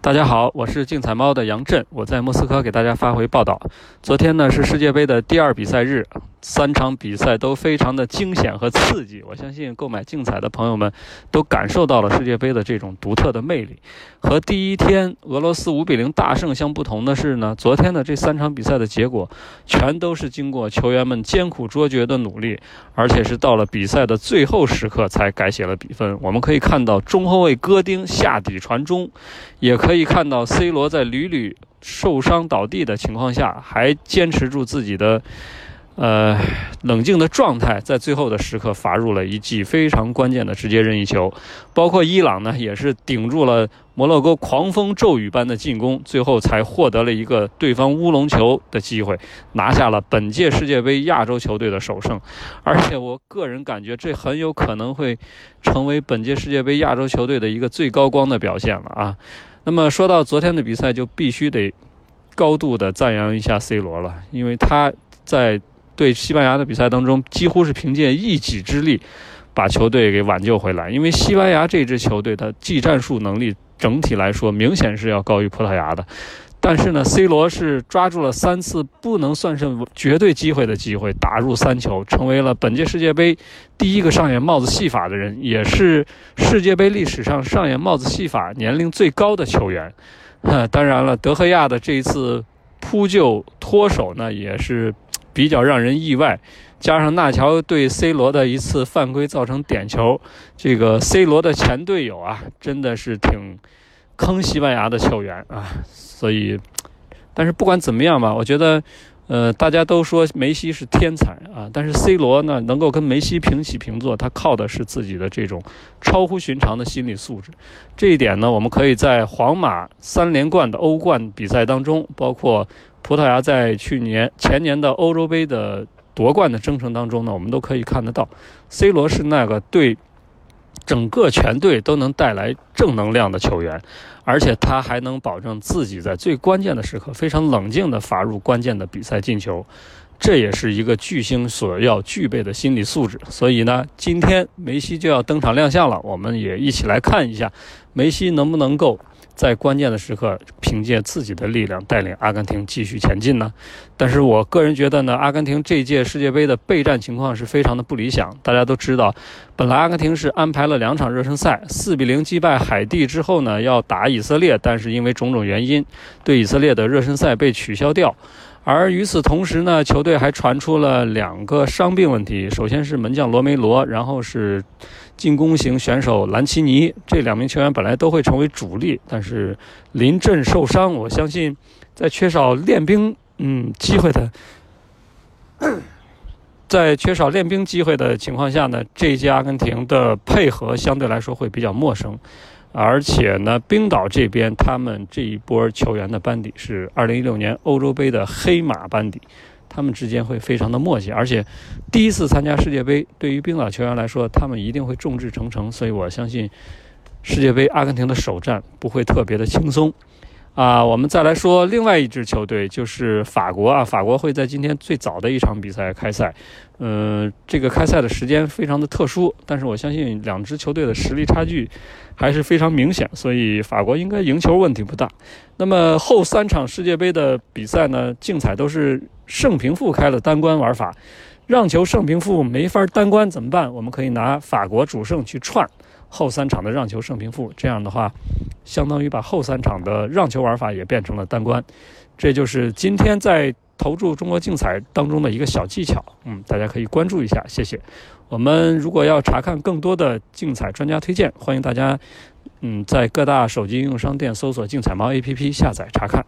大家好，我是竞彩猫的杨震，我在莫斯科给大家发回报道。昨天呢是世界杯的第二比赛日，三场比赛都非常的惊险和刺激。我相信购买竞彩的朋友们都感受到了世界杯的这种独特的魅力。和第一天俄罗斯五比零大胜相不同的是呢，昨天的这三场比赛的结果全都是经过球员们艰苦卓绝的努力，而且是到了比赛的最后时刻才改写了比分。我们可以看到中后卫戈丁下底传中，也可以。看到，C 罗在屡屡受伤倒地的情况下，还坚持住自己的呃冷静的状态，在最后的时刻罚入了一记非常关键的直接任意球。包括伊朗呢，也是顶住了摩洛哥狂风骤雨般的进攻，最后才获得了一个对方乌龙球的机会，拿下了本届世界杯亚洲球队的首胜。而且，我个人感觉这很有可能会成为本届世界杯亚洲球队的一个最高光的表现了啊！那么说到昨天的比赛，就必须得高度的赞扬一下 C 罗了，因为他在对西班牙的比赛当中，几乎是凭借一己之力把球队给挽救回来。因为西班牙这支球队的技战术能力整体来说明显是要高于葡萄牙的，但是呢，C 罗是抓住了三次不能算是绝对机会的机会，打入三球，成为了本届世界杯第一个上演帽子戏法的人，也是世界杯历史上上演帽子戏法年龄最高的球员。当然了，德赫亚的这一次扑救脱手呢，也是比较让人意外。加上纳乔对 C 罗的一次犯规造成点球，这个 C 罗的前队友啊，真的是挺坑西班牙的球员啊。所以，但是不管怎么样吧，我觉得，呃，大家都说梅西是天才啊，但是 C 罗呢，能够跟梅西平起平坐，他靠的是自己的这种超乎寻常的心理素质。这一点呢，我们可以在皇马三连冠的欧冠比赛当中，包括葡萄牙在去年前年的欧洲杯的夺冠的征程当中呢，我们都可以看得到，C 罗是那个对。整个全队都能带来正能量的球员，而且他还能保证自己在最关键的时刻非常冷静地罚入关键的比赛进球，这也是一个巨星所要具备的心理素质。所以呢，今天梅西就要登场亮相了，我们也一起来看一下梅西能不能够。在关键的时刻，凭借自己的力量带领阿根廷继续前进呢？但是我个人觉得呢，阿根廷这届世界杯的备战情况是非常的不理想。大家都知道，本来阿根廷是安排了两场热身赛，四比零击败海地之后呢，要打以色列，但是因为种种原因，对以色列的热身赛被取消掉。而与此同时呢，球队还传出了两个伤病问题，首先是门将罗梅罗，然后是。进攻型选手兰奇尼这两名球员本来都会成为主力，但是临阵受伤，我相信在缺少练兵嗯机会的，在缺少练兵机会的情况下呢，这一届阿根廷的配合相对来说会比较陌生，而且呢，冰岛这边他们这一波球员的班底是2016年欧洲杯的黑马班底。他们之间会非常的默契，而且第一次参加世界杯，对于冰岛球员来说，他们一定会众志成城。所以我相信，世界杯阿根廷的首战不会特别的轻松。啊，我们再来说另外一支球队，就是法国啊。法国会在今天最早的一场比赛开赛，嗯，这个开赛的时间非常的特殊，但是我相信两支球队的实力差距还是非常明显，所以法国应该赢球问题不大。那么后三场世界杯的比赛呢，竞彩都是胜平负开了单关玩法，让球胜平负没法单关怎么办？我们可以拿法国主胜去串。后三场的让球胜平负，这样的话，相当于把后三场的让球玩法也变成了单关。这就是今天在投注中国竞彩当中的一个小技巧，嗯，大家可以关注一下，谢谢。我们如果要查看更多的竞彩专家推荐，欢迎大家，嗯，在各大手机应用商店搜索“竞彩猫 ”APP 下载查看。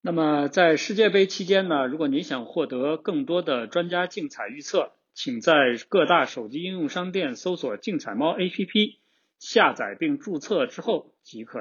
那么在世界杯期间呢，如果您想获得更多的专家竞彩预测，请在各大手机应用商店搜索“竞彩猫 ”APP，下载并注册之后即可。